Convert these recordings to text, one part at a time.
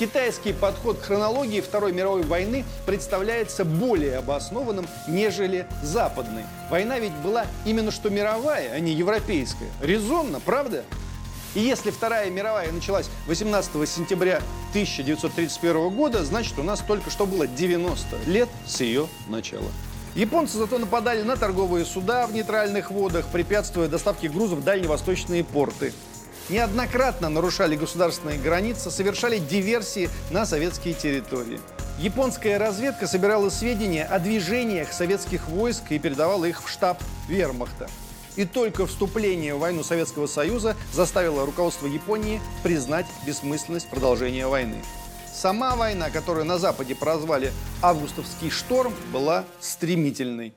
Китайский подход к хронологии Второй мировой войны представляется более обоснованным, нежели западный. Война ведь была именно что мировая, а не европейская. Резонно, правда? И если Вторая мировая началась 18 сентября 1931 года, значит у нас только что было 90 лет с ее начала. Японцы зато нападали на торговые суда в нейтральных водах, препятствуя доставке грузов в дальневосточные порты неоднократно нарушали государственные границы, совершали диверсии на советские территории. Японская разведка собирала сведения о движениях советских войск и передавала их в штаб вермахта. И только вступление в войну Советского Союза заставило руководство Японии признать бессмысленность продолжения войны. Сама война, которую на Западе прозвали «Августовский шторм», была стремительной.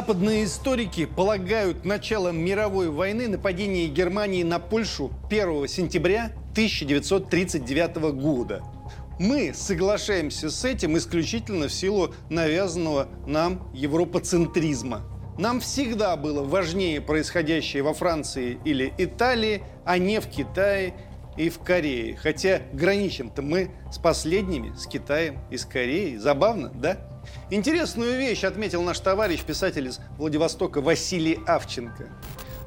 Западные историки полагают началом мировой войны нападение Германии на Польшу 1 сентября 1939 года. Мы соглашаемся с этим исключительно в силу навязанного нам европоцентризма. Нам всегда было важнее происходящее во Франции или Италии, а не в Китае и в Корее. Хотя граничим-то мы с последними, с Китаем и с Кореей. Забавно, да? Интересную вещь отметил наш товарищ, писатель из Владивостока Василий Авченко.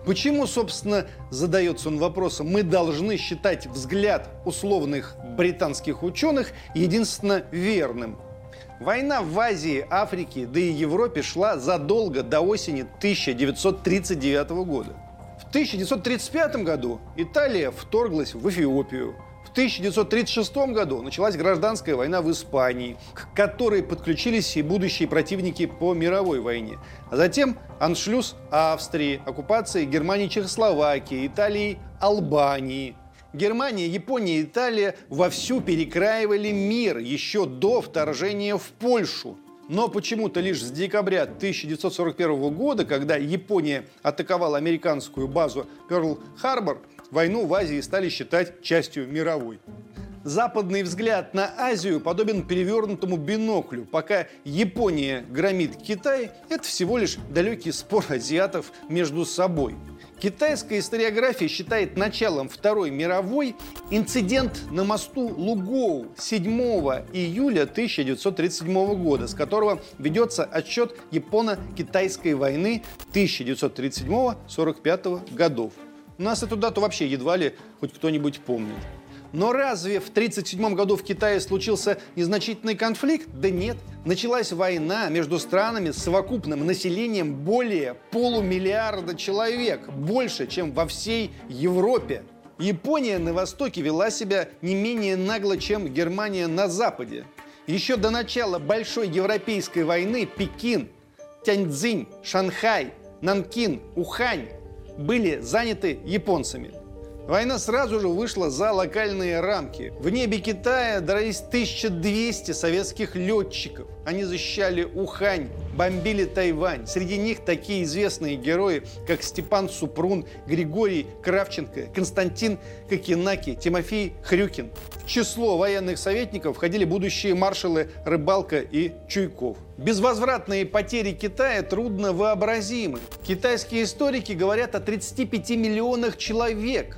Почему, собственно, задается он вопросом, мы должны считать взгляд условных британских ученых единственно верным? Война в Азии, Африке, да и Европе шла задолго до осени 1939 года. В 1935 году Италия вторглась в Эфиопию. В 1936 году началась гражданская война в Испании, к которой подключились и будущие противники по мировой войне. А затем аншлюз Австрии, оккупация Германии, Чехословакии, Италии, Албании. Германия, Япония и Италия вовсю перекраивали мир еще до вторжения в Польшу. Но почему-то лишь с декабря 1941 года, когда Япония атаковала американскую базу Перл-Харбор, войну в Азии стали считать частью мировой. Западный взгляд на Азию подобен перевернутому биноклю. Пока Япония громит Китай, это всего лишь далекий спор азиатов между собой. Китайская историография считает началом Второй мировой инцидент на мосту Лугоу 7 июля 1937 года, с которого ведется отчет Японо-Китайской войны 1937-45 годов. У нас эту дату вообще едва ли хоть кто-нибудь помнит. Но разве в 1937 году в Китае случился незначительный конфликт? Да нет. Началась война между странами с совокупным населением более полумиллиарда человек. Больше, чем во всей Европе. Япония на Востоке вела себя не менее нагло, чем Германия на Западе. Еще до начала Большой Европейской войны Пекин, Тяньцзинь, Шанхай, Нанкин, Ухань были заняты японцами. Война сразу же вышла за локальные рамки. В небе Китая дрались 1200 советских летчиков. Они защищали Ухань, бомбили Тайвань. Среди них такие известные герои, как Степан Супрун, Григорий Кравченко, Константин Кокинаки, Тимофей Хрюкин. В число военных советников входили будущие маршалы Рыбалка и Чуйков. Безвозвратные потери Китая трудно вообразимы. Китайские историки говорят о 35 миллионах человек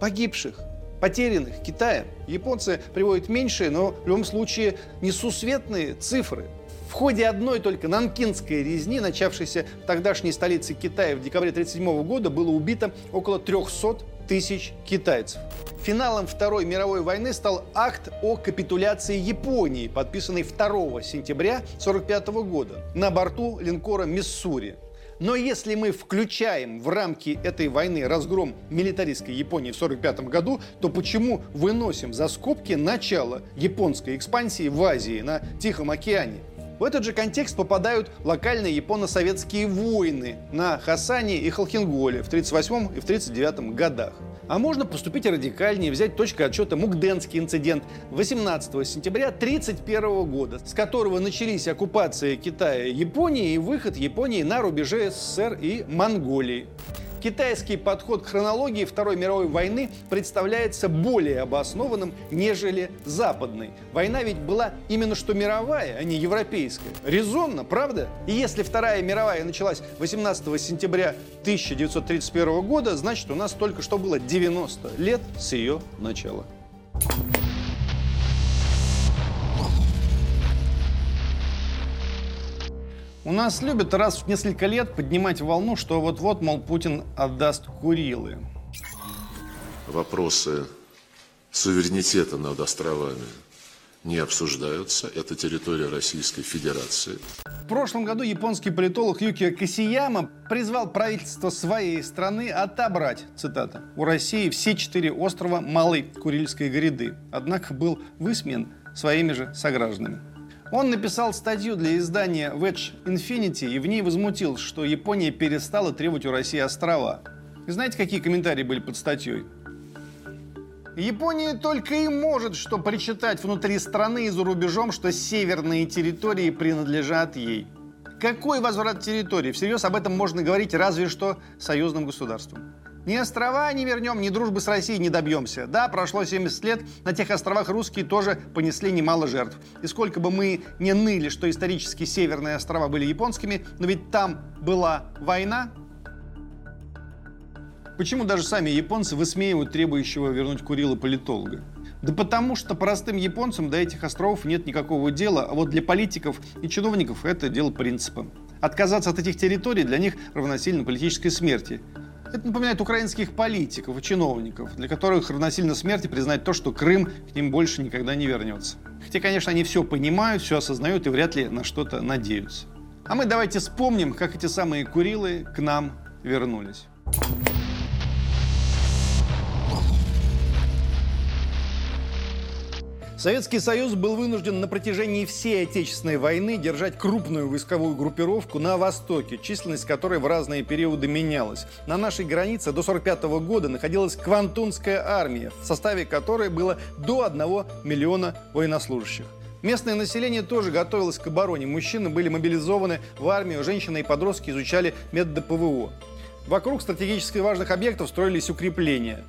погибших потерянных Китаем. Японцы приводят меньшие, но в любом случае несусветные цифры. В ходе одной только нанкинской резни, начавшейся в тогдашней столице Китая в декабре 1937 года, было убито около 300 тысяч китайцев. Финалом Второй мировой войны стал акт о капитуляции Японии, подписанный 2 сентября 1945 года на борту линкора «Миссури». Но если мы включаем в рамки этой войны разгром милитаристской Японии в 1945 году, то почему выносим за скобки начало японской экспансии в Азии на Тихом океане? В этот же контекст попадают локальные японо-советские войны на Хасане и Халхинголе в 1938 и в 1939 годах. А можно поступить радикальнее, взять точкой отчета Мукденский инцидент 18 сентября 1931 года, с которого начались оккупация Китая Японии и выход Японии на рубеже СССР и Монголии. Китайский подход к хронологии Второй мировой войны представляется более обоснованным, нежели западный. Война ведь была именно что мировая, а не европейская. Резонно, правда? И если Вторая мировая началась 18 сентября 1931 года, значит у нас только что было 90 лет с ее начала. У нас любят раз в несколько лет поднимать волну, что вот-вот, мол, Путин отдаст Курилы. Вопросы суверенитета над островами не обсуждаются. Это территория Российской Федерации. В прошлом году японский политолог Юкио Кисияма призвал правительство своей страны отобрать, цитата, у России все четыре острова Малой Курильской гряды. Однако был высмеян своими же согражданами. Он написал статью для издания Wedge Infinity и в ней возмутил, что Япония перестала требовать у России острова. И знаете, какие комментарии были под статьей? Япония только и может что причитать внутри страны и за рубежом, что северные территории принадлежат ей. Какой возврат территории? Всерьез об этом можно говорить разве что союзным государством. Ни острова не вернем, ни дружбы с Россией не добьемся. Да, прошло 70 лет, на тех островах русские тоже понесли немало жертв. И сколько бы мы не ныли, что исторически северные острова были японскими, но ведь там была война. Почему даже сами японцы высмеивают требующего вернуть Курила политолога? Да потому что простым японцам до этих островов нет никакого дела, а вот для политиков и чиновников это дело принципа. Отказаться от этих территорий для них равносильно политической смерти. Это напоминает украинских политиков и чиновников, для которых равносильно смерти признать то, что Крым к ним больше никогда не вернется. Хотя, конечно, они все понимают, все осознают и вряд ли на что-то надеются. А мы давайте вспомним, как эти самые Курилы к нам вернулись. Советский Союз был вынужден на протяжении всей Отечественной войны держать крупную войсковую группировку на Востоке, численность которой в разные периоды менялась. На нашей границе до 1945 года находилась Квантунская армия, в составе которой было до 1 миллиона военнослужащих. Местное население тоже готовилось к обороне. Мужчины были мобилизованы в армию, женщины и подростки изучали методы ПВО. Вокруг стратегически важных объектов строились укрепления.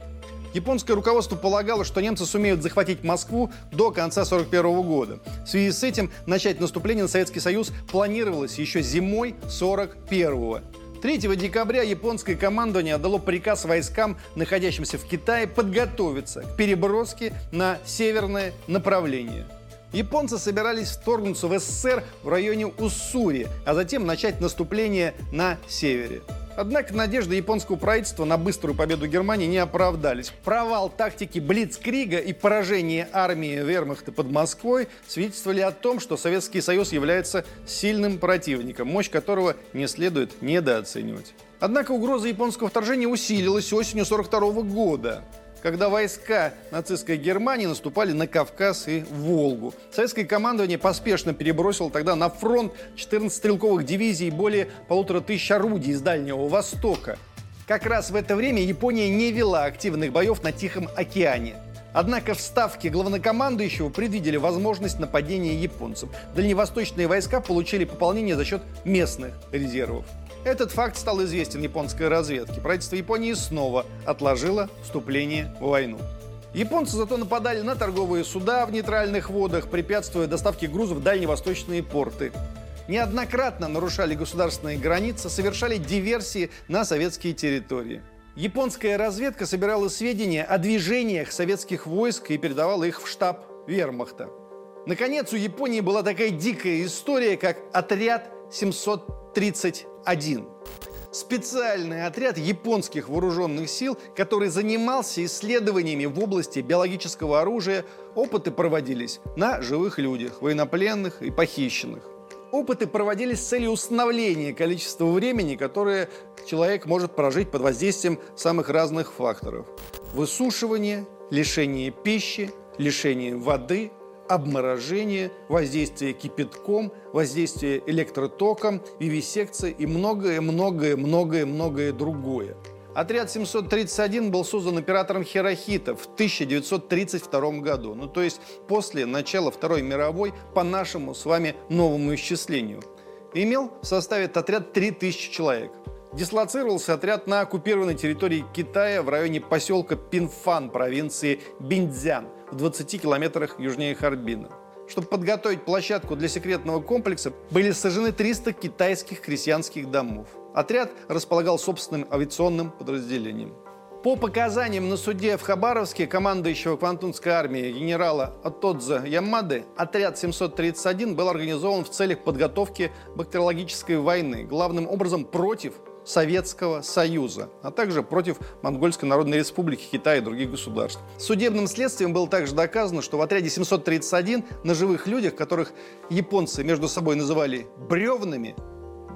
Японское руководство полагало, что немцы сумеют захватить Москву до конца 1941 года. В связи с этим начать наступление на Советский Союз планировалось еще зимой 1941 года. 3 декабря японское командование отдало приказ войскам, находящимся в Китае, подготовиться к переброске на северное направление. Японцы собирались вторгнуться в СССР в районе Уссури, а затем начать наступление на севере. Однако надежды японского правительства на быструю победу Германии не оправдались. Провал тактики Блицкрига и поражение армии вермахта под Москвой свидетельствовали о том, что Советский Союз является сильным противником, мощь которого не следует недооценивать. Однако угроза японского вторжения усилилась осенью 1942 года когда войска нацистской Германии наступали на Кавказ и Волгу. Советское командование поспешно перебросило тогда на фронт 14 стрелковых дивизий и более полутора тысяч орудий из Дальнего Востока. Как раз в это время Япония не вела активных боев на Тихом океане. Однако в ставке главнокомандующего предвидели возможность нападения японцев. Дальневосточные войска получили пополнение за счет местных резервов. Этот факт стал известен японской разведке. Правительство Японии снова отложило вступление в войну. Японцы зато нападали на торговые суда в нейтральных водах, препятствуя доставке грузов в дальневосточные порты. Неоднократно нарушали государственные границы, совершали диверсии на советские территории. Японская разведка собирала сведения о движениях советских войск и передавала их в штаб вермахта. Наконец, у Японии была такая дикая история, как отряд 730 один. Специальный отряд японских вооруженных сил, который занимался исследованиями в области биологического оружия, опыты проводились на живых людях, военнопленных и похищенных. Опыты проводились с целью установления количества времени, которое человек может прожить под воздействием самых разных факторов. Высушивание, лишение пищи, лишение воды, обморожение, воздействие кипятком, воздействие электротоком, вивисекция и многое-многое-многое-многое другое. Отряд 731 был создан оператором Хирохита в 1932 году, ну то есть после начала Второй мировой по нашему с вами новому исчислению. Имел в составе отряд 3000 человек. Дислоцировался отряд на оккупированной территории Китая в районе поселка Пинфан провинции Биндзян в 20 километрах южнее Харбина. Чтобы подготовить площадку для секретного комплекса, были сожжены 300 китайских крестьянских домов. Отряд располагал собственным авиационным подразделением. По показаниям на суде в Хабаровске командующего Квантунской армии генерала Атодза Ямады, отряд 731 был организован в целях подготовки бактериологической войны, главным образом против Советского Союза, а также против Монгольской Народной Республики Китая и других государств. Судебным следствием было также доказано, что в отряде 731 на живых людях, которых японцы между собой называли бревнами,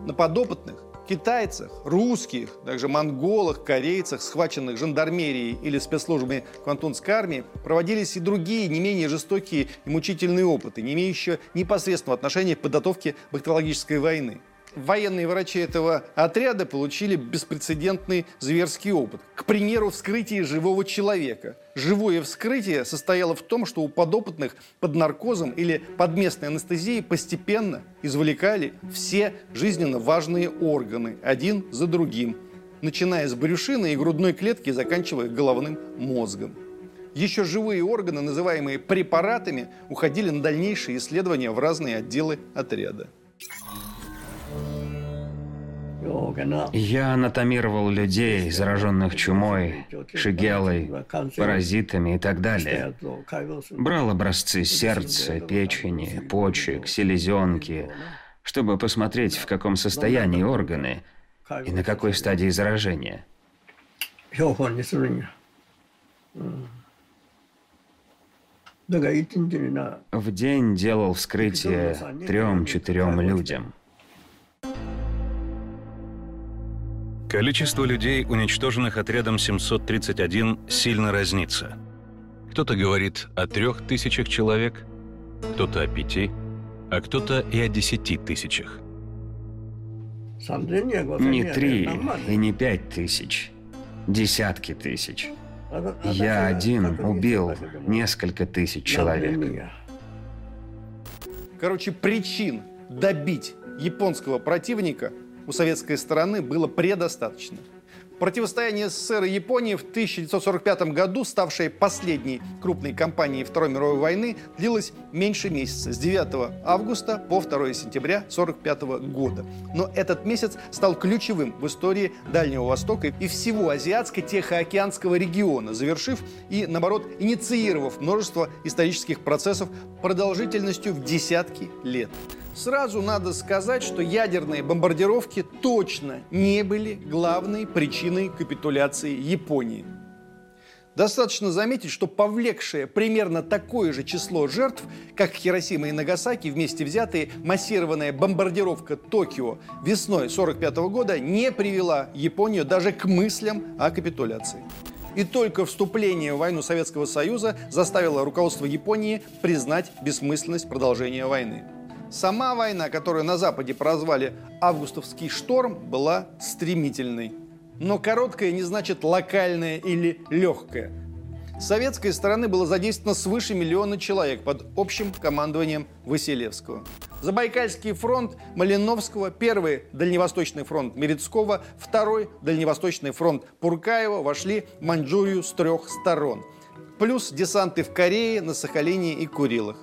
на подопытных, китайцах, русских, также монголах, корейцах, схваченных жандармерией или спецслужбами Квантунской армии, проводились и другие не менее жестокие и мучительные опыты, не имеющие непосредственного отношения к подготовке бактериологической войны военные врачи этого отряда получили беспрецедентный зверский опыт. К примеру, вскрытие живого человека. Живое вскрытие состояло в том, что у подопытных под наркозом или под местной анестезией постепенно извлекали все жизненно важные органы, один за другим, начиная с брюшины и грудной клетки, заканчивая головным мозгом. Еще живые органы, называемые препаратами, уходили на дальнейшие исследования в разные отделы отряда. Я анатомировал людей, зараженных чумой, шигелой, паразитами и так далее. Брал образцы сердца, печени, почек, селезенки, чтобы посмотреть, в каком состоянии органы и на какой стадии заражения. В день делал вскрытие трем-четырем людям. Количество людей, уничтоженных отрядом 731, сильно разнится. Кто-то говорит о трех тысячах человек, кто-то о пяти, а кто-то и о десяти тысячах. Не три и не пять тысяч, десятки тысяч. Я один убил несколько тысяч человек. Короче, причин добить японского противника – у советской стороны было предостаточно. Противостояние СССР и Японии в 1945 году, ставшее последней крупной кампанией Второй мировой войны, длилось меньше месяца, с 9 августа по 2 сентября 1945 года. Но этот месяц стал ключевым в истории Дальнего Востока и всего Азиатско-Тихоокеанского региона, завершив и, наоборот, инициировав множество исторических процессов продолжительностью в десятки лет. Сразу надо сказать, что ядерные бомбардировки точно не были главной причиной капитуляции Японии. Достаточно заметить, что повлекшее примерно такое же число жертв, как Хиросима и Нагасаки вместе взятые, массированная бомбардировка Токио весной 1945 года не привела Японию даже к мыслям о капитуляции. И только вступление в войну Советского Союза заставило руководство Японии признать бессмысленность продолжения войны. Сама война, которую на Западе прозвали «Августовский шторм», была стремительной. Но короткая не значит локальная или легкая. С советской стороны было задействовано свыше миллиона человек под общим командованием Василевского. Забайкальский фронт Малиновского, первый Дальневосточный фронт Мерецкого, второй Дальневосточный фронт Пуркаева вошли в Маньчжурию с трех сторон. Плюс десанты в Корее, на Сахалине и Курилах.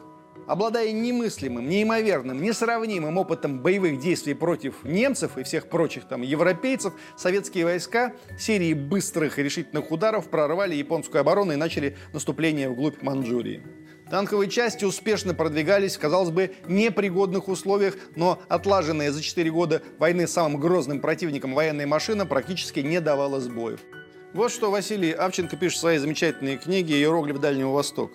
Обладая немыслимым, неимоверным, несравнимым опытом боевых действий против немцев и всех прочих там европейцев, советские войска серии быстрых и решительных ударов прорвали японскую оборону и начали наступление вглубь Манчжурии. Танковые части успешно продвигались в, казалось бы, непригодных условиях, но отлаженная за 4 года войны самым грозным противником военная машина практически не давала сбоев. Вот что Василий Авченко пишет в своей замечательной книге «Иероглиф Дальнего Востока».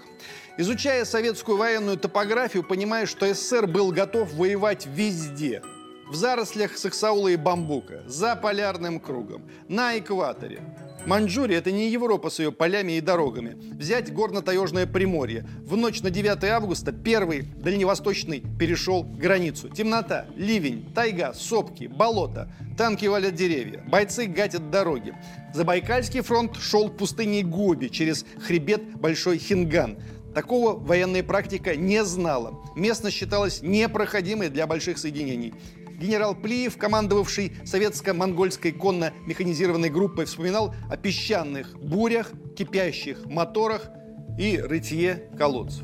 Изучая советскую военную топографию, понимаешь, что СССР был готов воевать везде. В зарослях Саксаула и Бамбука, за полярным кругом, на экваторе. Маньчжурия – это не Европа с ее полями и дорогами. Взять горно-таежное Приморье. В ночь на 9 августа первый дальневосточный перешел границу. Темнота, ливень, тайга, сопки, болото. Танки валят деревья, бойцы гатят дороги. Забайкальский фронт шел пустыней Гоби через хребет Большой Хинган – Такого военная практика не знала. Местность считалась непроходимой для больших соединений. Генерал Плиев, командовавший советско-монгольской конно-механизированной группой, вспоминал о песчаных бурях, кипящих моторах и рытье колодцев.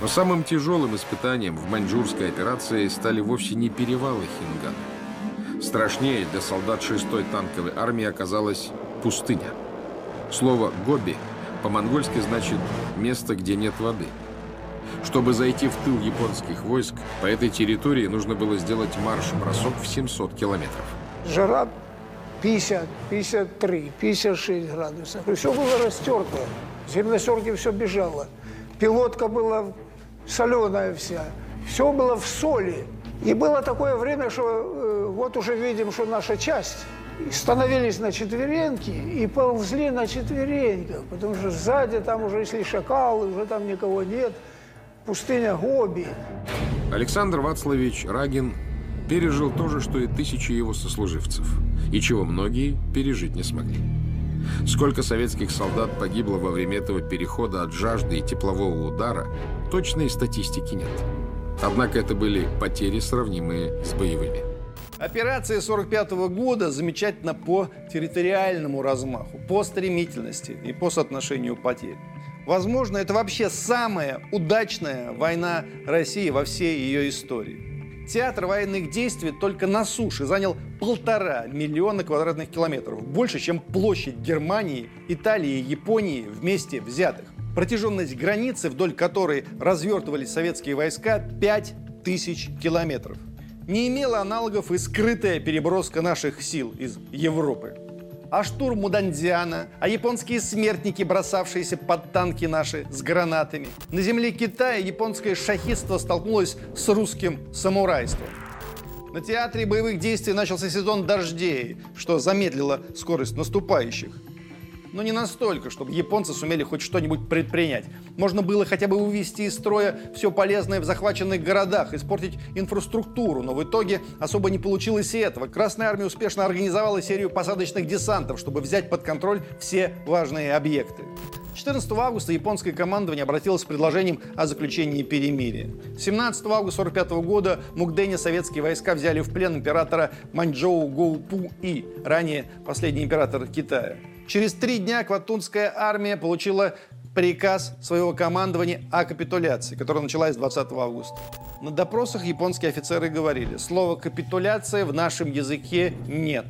Но самым тяжелым испытанием в маньчжурской операции стали вовсе не перевалы Хингана. Страшнее для солдат 6-й танковой армии оказалась пустыня. Слово «гоби» по-монгольски значит «место, где нет воды». Чтобы зайти в тыл японских войск, по этой территории нужно было сделать марш-бросок в 700 километров. Жара 50, 53, 56 градусов. Все было растерто. В зимносерке все бежало. Пилотка была соленая вся. Все было в соли. И было такое время, что э, вот уже видим, что наша часть становились на четвереньки и ползли на четвереньках, потому что сзади там уже, если шакалы, уже там никого нет, пустыня Гоби. Александр Вацлавич Рагин пережил то же, что и тысячи его сослуживцев, и чего многие пережить не смогли. Сколько советских солдат погибло во время этого перехода от жажды и теплового удара, точной статистики нет. Однако это были потери, сравнимые с боевыми. Операция 45 года замечательна по территориальному размаху, по стремительности и по соотношению потерь. Возможно, это вообще самая удачная война России во всей ее истории. Театр военных действий только на суше занял полтора миллиона квадратных километров, больше, чем площадь Германии, Италии и Японии вместе взятых. Протяженность границы, вдоль которой развертывались советские войска, 5 тысяч километров. Не имела аналогов и скрытая переброска наших сил из Европы а штурм Мудандиана, а японские смертники, бросавшиеся под танки наши с гранатами. На земле Китая японское шахистство столкнулось с русским самурайством. На театре боевых действий начался сезон дождей, что замедлило скорость наступающих но не настолько, чтобы японцы сумели хоть что-нибудь предпринять. Можно было хотя бы увести из строя все полезное в захваченных городах, испортить инфраструктуру, но в итоге особо не получилось и этого. Красная армия успешно организовала серию посадочных десантов, чтобы взять под контроль все важные объекты. 14 августа японское командование обратилось с предложением о заключении перемирия. 17 августа 1945 года Мукдене советские войска взяли в плен императора Маньчжоу Гоупу И, ранее последний император Китая. Через три дня Кватунская армия получила приказ своего командования о капитуляции, которая началась 20 августа. На допросах японские офицеры говорили, слова «капитуляция» в нашем языке нет.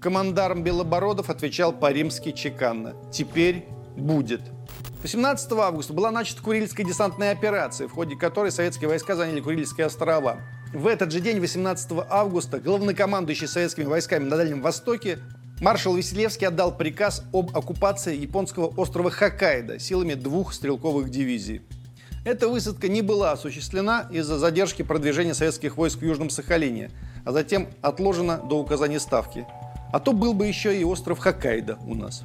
Командарм Белобородов отвечал по-римски чеканно «теперь будет». 18 августа была начата Курильская десантная операция, в ходе которой советские войска заняли Курильские острова. В этот же день, 18 августа, главнокомандующий советскими войсками на Дальнем Востоке Маршал Василевский отдал приказ об оккупации японского острова Хоккайдо силами двух стрелковых дивизий. Эта высадка не была осуществлена из-за задержки продвижения советских войск в Южном Сахалине, а затем отложена до указания ставки. А то был бы еще и остров Хоккайдо у нас.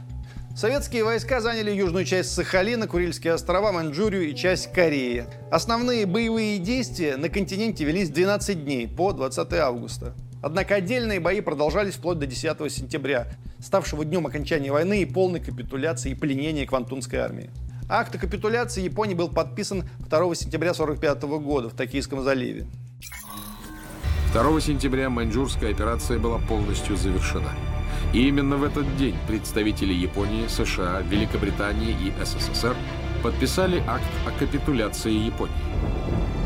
Советские войска заняли южную часть Сахалина, Курильские острова, Маньчжурию и часть Кореи. Основные боевые действия на континенте велись 12 дней по 20 августа. Однако отдельные бои продолжались вплоть до 10 сентября, ставшего днем окончания войны и полной капитуляции и пленения Квантунской армии. Акт о капитуляции Японии был подписан 2 сентября 1945 года в Токийском заливе. 2 сентября маньчжурская операция была полностью завершена. И именно в этот день представители Японии, США, Великобритании и СССР подписали акт о капитуляции Японии.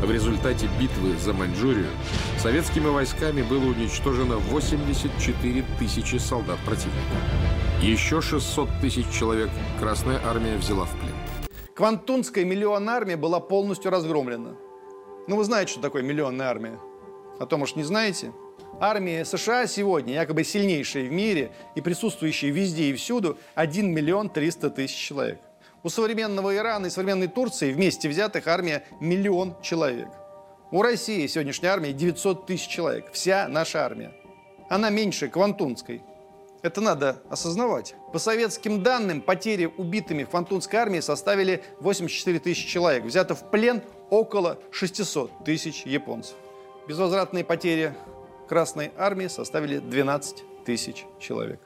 В результате битвы за Маньчжурию советскими войсками было уничтожено 84 тысячи солдат противника. Еще 600 тысяч человек Красная армия взяла в плен. Квантунская миллионная армия была полностью разгромлена. Ну, вы знаете, что такое миллионная армия? А то, может, не знаете? Армия США сегодня, якобы сильнейшая в мире и присутствующая везде и всюду, 1 миллион 300 тысяч человек. У современного Ирана и современной Турции вместе взятых армия миллион человек. У России сегодняшняя армия 900 тысяч человек. Вся наша армия. Она меньше Квантунской. Это надо осознавать. По советским данным, потери убитыми в Квантунской армии составили 84 тысячи человек. Взято в плен около 600 тысяч японцев. Безвозвратные потери Красной армии составили 12 тысяч человек.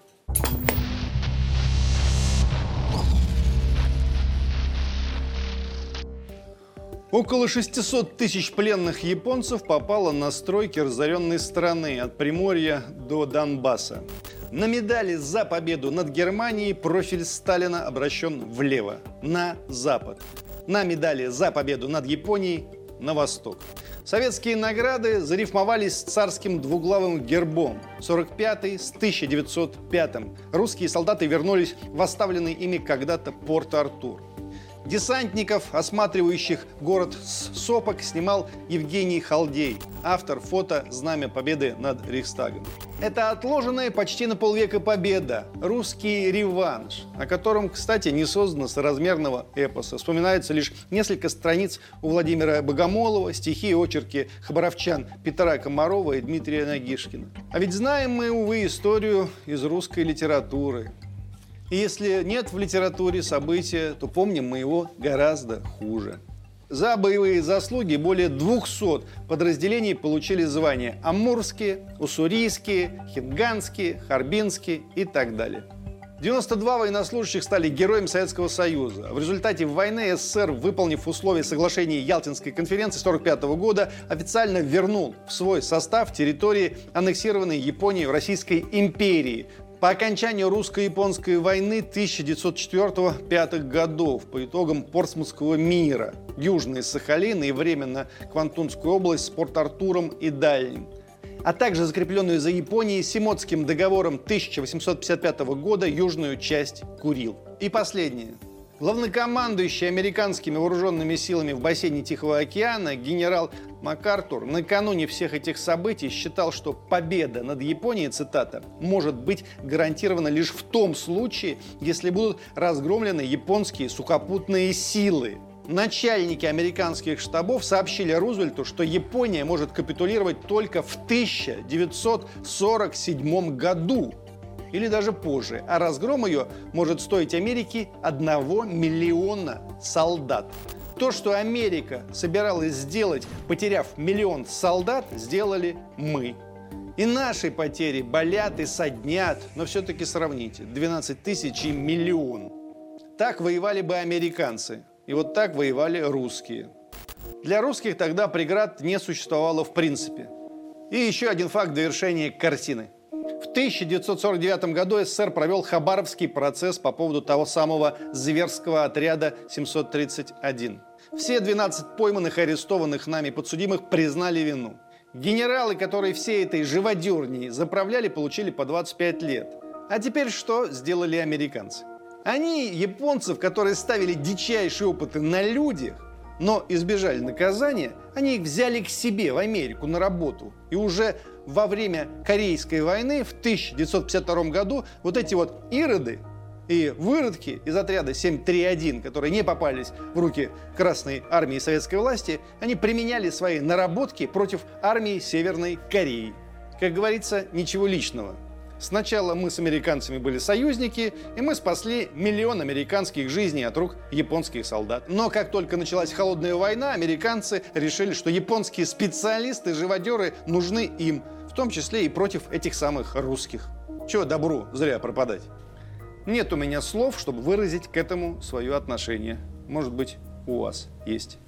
Около 600 тысяч пленных японцев попало на стройки разоренной страны от Приморья до Донбасса. На медали за победу над Германией профиль Сталина обращен влево, на запад. На медали за победу над Японией – на восток. Советские награды зарифмовались с царским двуглавым гербом. 45-й с 1905-м. Русские солдаты вернулись в оставленный ими когда-то Порт-Артур. Десантников, осматривающих город с сопок, снимал Евгений Халдей, автор фото «Знамя Победы над Рейхстагом». Это отложенная почти на полвека победа, русский реванш, о котором, кстати, не создано соразмерного эпоса. Вспоминается лишь несколько страниц у Владимира Богомолова, стихи и очерки хабаровчан Петра Комарова и Дмитрия Нагишкина. А ведь знаем мы, увы, историю из русской литературы. И если нет в литературе события, то помним мы его гораздо хуже. За боевые заслуги более 200 подразделений получили звания Амурские, Уссурийские, Хинганские, Харбинские и так далее. 92 военнослужащих стали героями Советского Союза. В результате войны СССР, выполнив условия соглашения Ялтинской конференции 1945 года, официально вернул в свой состав территории, аннексированной Японией Российской империи, по окончанию русско-японской войны 1904-1905 годов, по итогам Портсмутского мира, Южный Сахалин и временно Квантунскую область с Порт-Артуром и Дальним, а также закрепленную за Японией Симотским договором 1855 года южную часть Курил. И последнее. Главнокомандующий американскими вооруженными силами в бассейне Тихого океана генерал МакАртур накануне всех этих событий считал, что победа над Японией, цитата, может быть гарантирована лишь в том случае, если будут разгромлены японские сухопутные силы. Начальники американских штабов сообщили Рузвельту, что Япония может капитулировать только в 1947 году или даже позже, а разгром ее может стоить Америке 1 миллиона солдат. То, что Америка собиралась сделать, потеряв миллион солдат, сделали мы. И наши потери болят и соднят, но все-таки сравните. 12 тысяч и миллион. Так воевали бы американцы. И вот так воевали русские. Для русских тогда преград не существовало в принципе. И еще один факт довершения картины. В 1949 году СССР провел Хабаровский процесс по поводу того самого зверского отряда 731. Все 12 пойманных и арестованных нами подсудимых признали вину. Генералы, которые все этой живодерней заправляли, получили по 25 лет. А теперь что сделали американцы? Они японцев, которые ставили дичайшие опыты на людях, но избежали наказания, они их взяли к себе в Америку на работу. И уже во время Корейской войны в 1952 году вот эти вот ироды и выродки из отряда 731, которые не попались в руки Красной армии советской власти, они применяли свои наработки против армии Северной Кореи. Как говорится, ничего личного. Сначала мы с американцами были союзники, и мы спасли миллион американских жизней от рук японских солдат. Но как только началась холодная война, американцы решили, что японские специалисты, живодеры нужны им, в том числе и против этих самых русских. Чего добру зря пропадать? Нет у меня слов, чтобы выразить к этому свое отношение. Может быть, у вас есть.